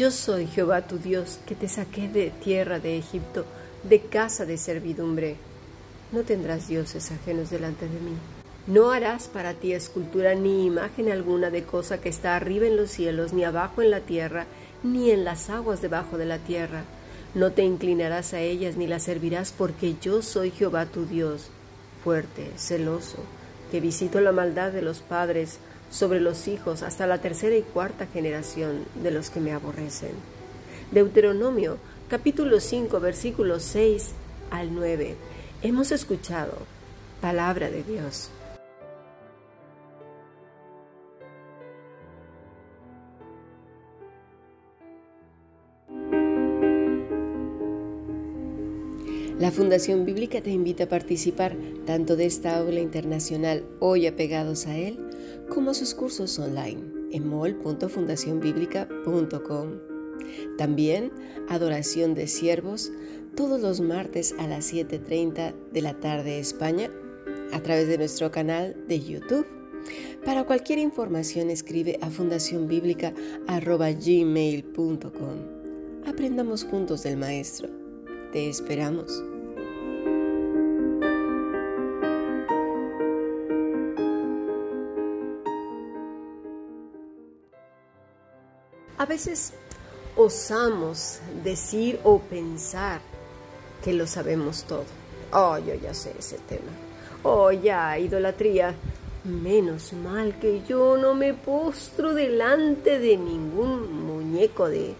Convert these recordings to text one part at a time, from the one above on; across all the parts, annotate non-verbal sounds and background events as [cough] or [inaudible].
Yo soy Jehová tu Dios, que te saqué de tierra de Egipto, de casa de servidumbre. No tendrás dioses ajenos delante de mí. No harás para ti escultura ni imagen alguna de cosa que está arriba en los cielos, ni abajo en la tierra, ni en las aguas debajo de la tierra. No te inclinarás a ellas ni las servirás, porque yo soy Jehová tu Dios, fuerte, celoso, que visito la maldad de los padres sobre los hijos hasta la tercera y cuarta generación de los que me aborrecen. Deuteronomio capítulo 5 versículos 6 al 9. Hemos escuchado palabra de Dios. La Fundación Bíblica te invita a participar tanto de esta aula internacional hoy apegados a él, como sus cursos online en mol.fundacionbiblica.com. También Adoración de Siervos todos los martes a las 7.30 de la tarde España a través de nuestro canal de YouTube. Para cualquier información escribe a fundacionbiblica.gmail.com. Aprendamos juntos del Maestro. Te esperamos. Veces osamos decir o pensar que lo sabemos todo. Oh, yo ya sé ese tema. Oh, ya, idolatría. Menos mal que yo no me postro delante de ningún muñeco de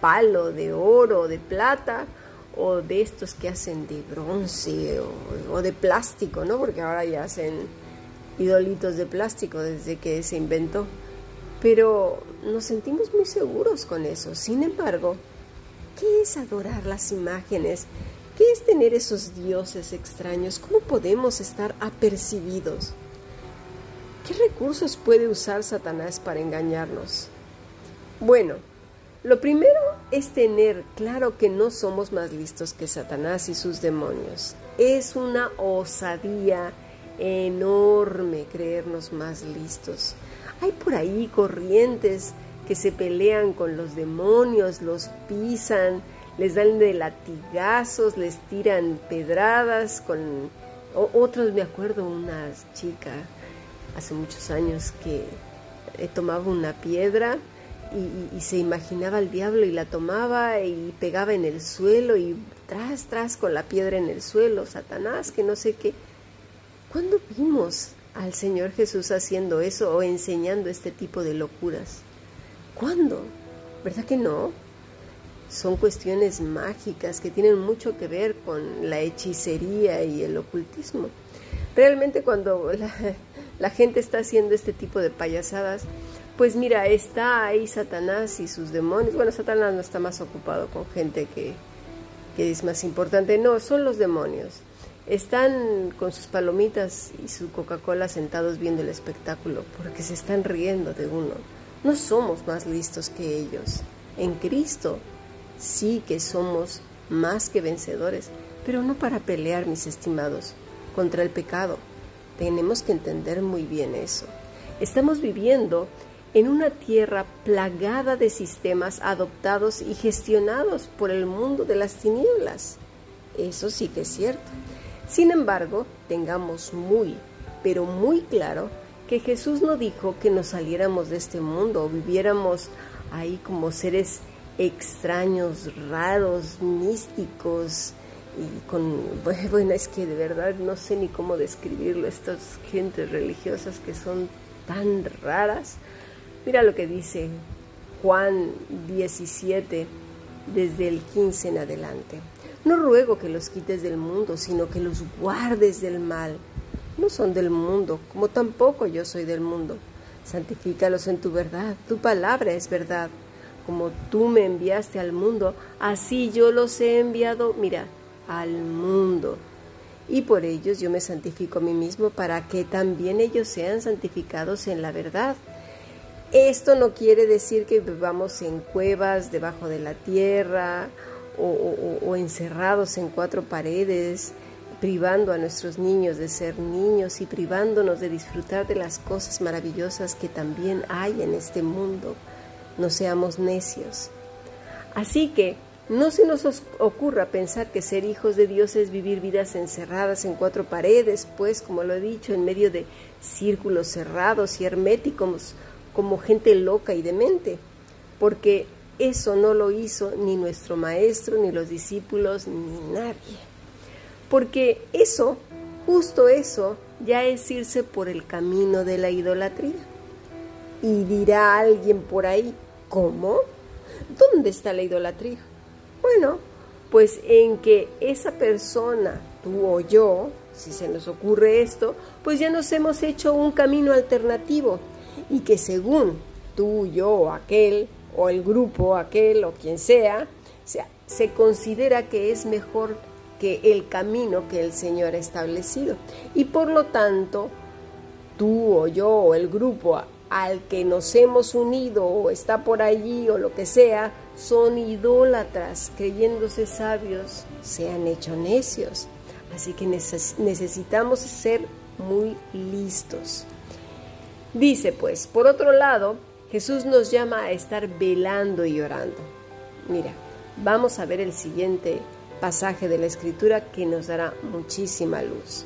palo, de oro, de plata, o de estos que hacen de bronce o, de plástico, ¿no? Porque ahora ya hacen idolitos de plástico desde que se inventó. Pero nos sentimos muy seguros con eso. Sin embargo, ¿qué es adorar las imágenes? ¿Qué es tener esos dioses extraños? ¿Cómo podemos estar apercibidos? ¿Qué recursos puede usar Satanás para engañarnos? Bueno, lo primero es tener claro que no somos más listos que Satanás y sus demonios. Es una osadía enorme creernos más listos. Hay por ahí corrientes que se pelean con los demonios, los pisan, les dan de latigazos, les tiran pedradas con otros me acuerdo una chica hace muchos años que eh, tomaba una piedra y, se imaginaba al diablo y la tomaba y pegaba en el suelo y tras, tras con la piedra en el suelo, Satanás, que no sé qué. ¿Cuándo vimos al Señor Jesús haciendo eso o enseñando este tipo de locuras? ¿Cuándo? ¿Verdad que no? Son cuestiones mágicas que tienen mucho que ver con la hechicería y el ocultismo. Realmente cuando la, gente está haciendo este tipo de payasadas, pues mira, está ahí Satanás y sus demonios. Bueno, Satanás no está más ocupado con gente que, es más importante. No, son los demonios. Están con sus palomitas y su Coca-Cola sentados viendo el espectáculo porque se están riendo de uno. No somos más listos que ellos. En Cristo sí que somos más que vencedores, pero no para pelear, mis estimados, contra el pecado. Tenemos que entender muy bien eso. Estamos viviendo en una tierra plagada de sistemas adoptados y gestionados por el mundo de las tinieblas. Eso sí que es cierto. Sin embargo, tengamos muy, pero muy claro que Jesús no dijo que nos saliéramos de este mundo o viviéramos ahí como seres extraños, raros, místicos y con, [laughs] bueno, es que de verdad no sé ni cómo describirlo, estas gentes religiosas que son tan raras, Mira lo que dice Juan 17, desde el 15 en adelante. No ruego que los quites del mundo, sino que los guardes del mal. No son del mundo, como tampoco yo soy del mundo. Santifícalos en tu verdad, tu palabra es verdad. Como tú me enviaste al mundo, así yo los he enviado, mira, al mundo. Y por ellos yo me santifico a mí mismo para que también ellos sean santificados en la verdad. Esto no quiere decir que vivamos en cuevas debajo de la tierra o, encerrados en cuatro paredes, privando a nuestros niños de ser niños y privándonos de disfrutar de las cosas maravillosas que también hay en este mundo. No seamos necios. Así que no se nos ocurra pensar que ser hijos de Dios es vivir vidas encerradas en cuatro paredes, pues, como lo he dicho, en medio de círculos cerrados y herméticos, como gente loca y demente, porque eso no lo hizo ni nuestro maestro, ni los discípulos, ni nadie. Porque eso, justo eso, ya es irse por el camino de la idolatría. Y dirá alguien por ahí, ¿cómo? ¿Dónde está la idolatría? Bueno, pues en que esa persona, tú o yo, si se nos ocurre esto, pues ya nos hemos hecho un camino alternativo y que según tú, yo, aquel, o el grupo, aquel, o quien sea, se considera que es mejor que el camino que el Señor ha establecido. Y por lo tanto, tú o yo o el grupo al que nos hemos unido o está por allí o lo que sea, son idólatras, creyéndose sabios, se han hecho necios. Así que necesitamos ser muy listos. Dice pues, por otro lado, Jesús nos llama a estar velando y orando. Mira, vamos a ver el siguiente pasaje de la escritura que nos dará muchísima luz.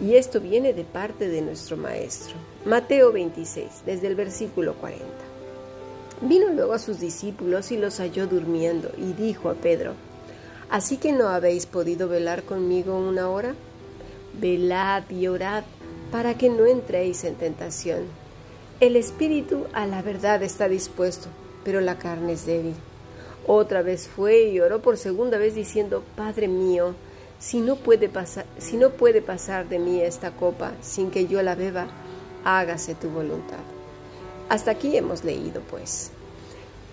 Y esto viene de parte de nuestro Maestro. Mateo 26, desde el versículo 40. Vino luego a sus discípulos y los halló durmiendo y dijo a Pedro, ¿Así que no habéis podido velar conmigo una hora? Velad y orad para que no entréis en tentación. El espíritu a la verdad está dispuesto, pero la carne es débil. Otra vez fue y oró por segunda vez diciendo, Padre mío, si no puede pasar, si no puede pasar de mí esta copa sin que yo la beba, hágase tu voluntad. Hasta aquí hemos leído, pues.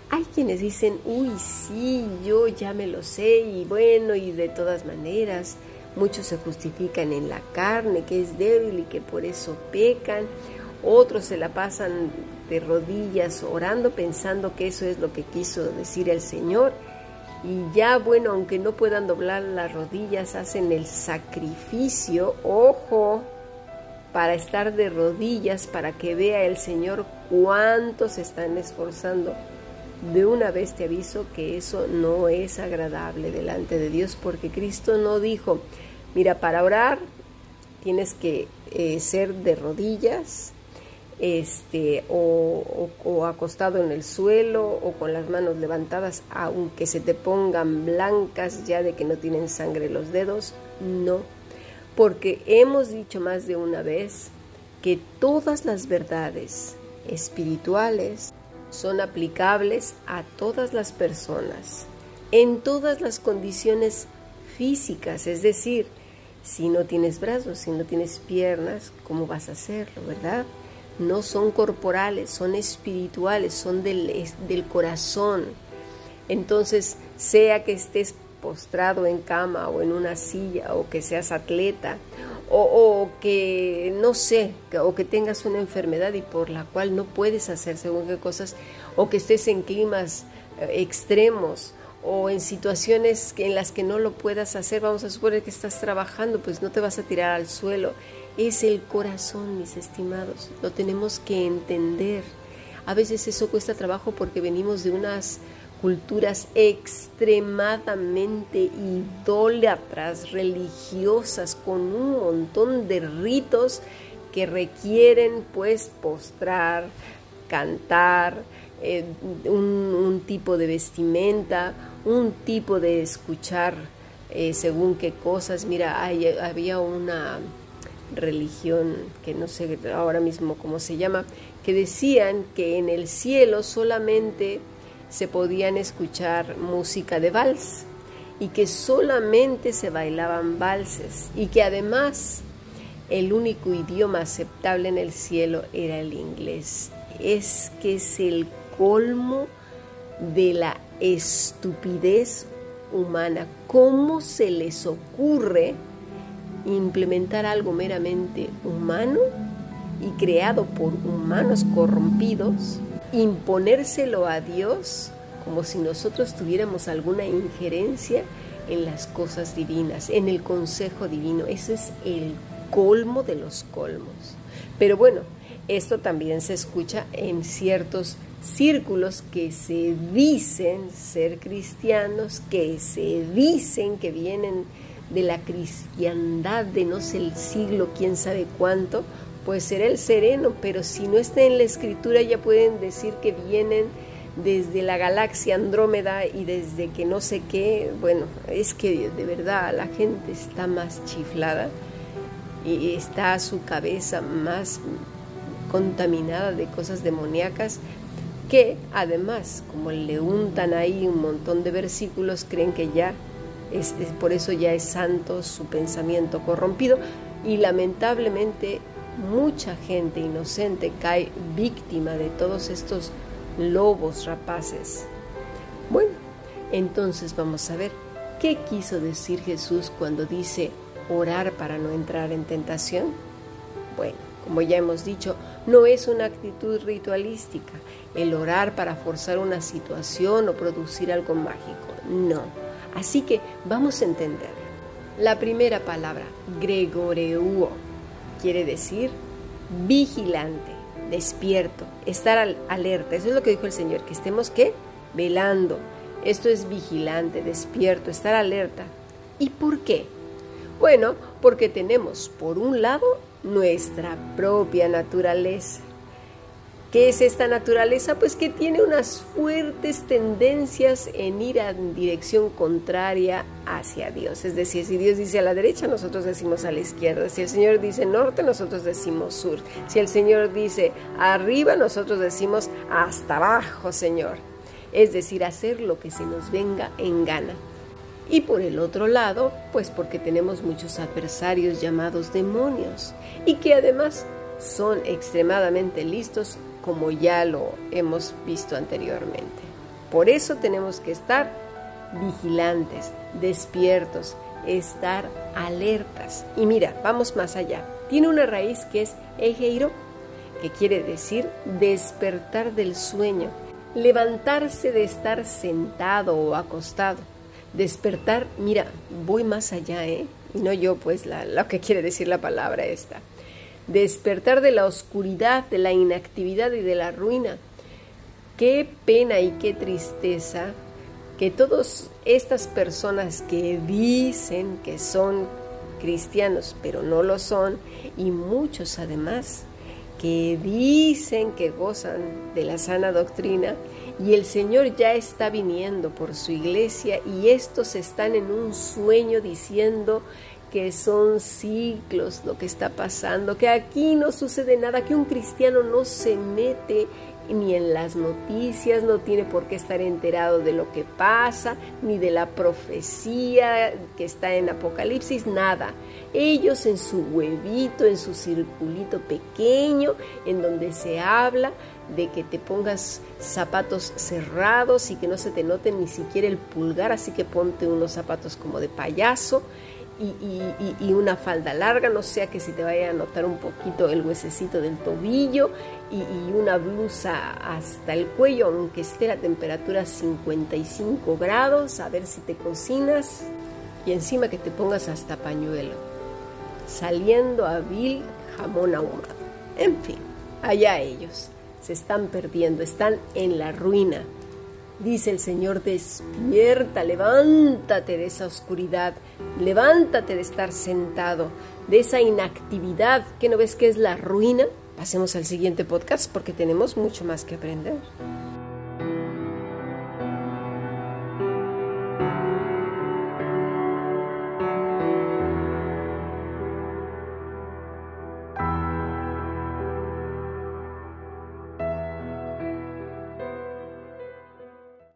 Hay quienes dicen, uy, sí, yo ya me lo sé y bueno, y de todas maneras, muchos se justifican en la carne, que es débil y que por eso pecan, otros se la pasan de rodillas orando pensando que eso es lo que quiso decir el Señor. Y ya, bueno, aunque no puedan doblar las rodillas, hacen el sacrificio, ojo, para estar de rodillas, para que vea el Señor cuánto se están esforzando de una vez te aviso que eso no es agradable delante de Dios porque Cristo no dijo, mira, para orar tienes que eh, ser de rodillas este, o, o, acostado en el suelo o con las manos levantadas, aunque se te pongan blancas ya de que no tienen sangre los dedos, no, porque hemos dicho más de una vez que todas las verdades espirituales son aplicables a todas las personas, en todas las condiciones físicas, es decir, si no tienes brazos, si no tienes piernas, ¿cómo vas a hacerlo, verdad? No son corporales, son espirituales, son del, del corazón. Entonces, sea que estés postrado en cama o en una silla o que seas atleta o, que no sé, o que tengas una enfermedad y por la cual no puedes hacer según qué cosas, o que estés en climas eh, extremos o en situaciones en las que no lo puedas hacer, vamos a suponer que estás trabajando, pues no te vas a tirar al suelo. Es el corazón, mis estimados, lo tenemos que entender. A veces eso cuesta trabajo porque venimos de unas culturas extremadamente idólatras, religiosas, con un montón de ritos que requieren pues postrar, cantar, eh, un, tipo de vestimenta, un tipo de escuchar eh, según qué cosas. Mira, había una religión que no sé ahora mismo cómo se llama, que decían que en el cielo solamente se podían escuchar música de vals y que solamente se bailaban valses y que además el único idioma aceptable en el cielo era el inglés. Es que es el colmo de la estupidez humana. ¿Cómo se les ocurre implementar algo meramente humano y creado por humanos corrompidos imponérselo a Dios como si nosotros tuviéramos alguna injerencia en las cosas divinas, en el consejo divino. Ese es el colmo de los colmos. Pero bueno, esto también se escucha en ciertos círculos que se dicen ser cristianos, que se dicen que vienen de la cristiandad de no sé el siglo, quién sabe cuánto, pues será el sereno, pero si no está en la escritura ya pueden decir que vienen desde la galaxia Andrómeda y desde que no sé qué, bueno, es que de verdad la gente está más chiflada y está su cabeza más contaminada de cosas demoníacas que además, como le untan ahí un montón de versículos, creen que ya por eso ya es santo su pensamiento corrompido y lamentablemente mucha gente inocente cae víctima de todos estos lobos rapaces. Bueno, entonces vamos a ver qué quiso decir Jesús cuando dice orar para no entrar en tentación. Bueno, como ya hemos dicho, no es una actitud ritualística el orar para forzar una situación o producir algo mágico. No. Así que vamos a entender. La primera palabra, gregoreuo, quiere decir vigilante, despierto, estar alerta. Eso es lo que dijo el Señor, que estemos qué? Velando. Esto es vigilante, despierto, estar alerta. ¿Y por qué? Bueno, porque tenemos por un lado nuestra propia naturaleza ¿Qué es esta naturaleza? Pues que tiene unas fuertes tendencias en ir en dirección contraria hacia Dios. Es decir, si Dios dice a la derecha, nosotros decimos a la izquierda. Si el Señor dice norte, nosotros decimos sur. Si el Señor dice arriba, nosotros decimos hasta abajo, Señor. Es decir, hacer lo que se nos venga en gana. Y por el otro lado, pues porque tenemos muchos adversarios llamados demonios y que además son extremadamente listos como ya lo hemos visto anteriormente. Por eso tenemos que estar vigilantes, despiertos, estar alertas. Y mira, vamos más allá. Tiene una raíz que es egeiro, que quiere decir despertar del sueño, levantarse de estar sentado o acostado. Despertar, mira, voy más allá, ¿eh? Y no yo, pues, la, lo que quiere decir la palabra esta despertar de la oscuridad, de la inactividad y de la ruina. Qué pena y qué tristeza que todas estas personas que dicen que son cristianos, pero no lo son, y muchos además que dicen que gozan de la sana doctrina, y el Señor ya está viniendo por su iglesia y estos están en un sueño diciendo que son ciclos lo que está pasando, que aquí no sucede nada, que un cristiano no se mete ni en las noticias, no tiene por qué estar enterado de lo que pasa, ni de la profecía que está en Apocalipsis, nada. Ellos en su huevito, en su circulito pequeño, en donde se habla de que te pongas zapatos cerrados y que no se te note ni siquiera el pulgar, así que ponte unos zapatos como de payaso y, una falda larga, no sea que si te vaya a notar un poquito el huesecito del tobillo y, una blusa hasta el cuello, aunque esté la temperatura 55 grados, a ver si te cocinas y encima que te pongas hasta pañuelo, saliendo a vil jamón ahumado. En fin, allá ellos, se están perdiendo, están en la ruina Dice el Señor, despierta, levántate de esa oscuridad, levántate de estar sentado, de esa inactividad, que no ves que es la ruina. Pasemos al siguiente podcast porque tenemos mucho más que aprender.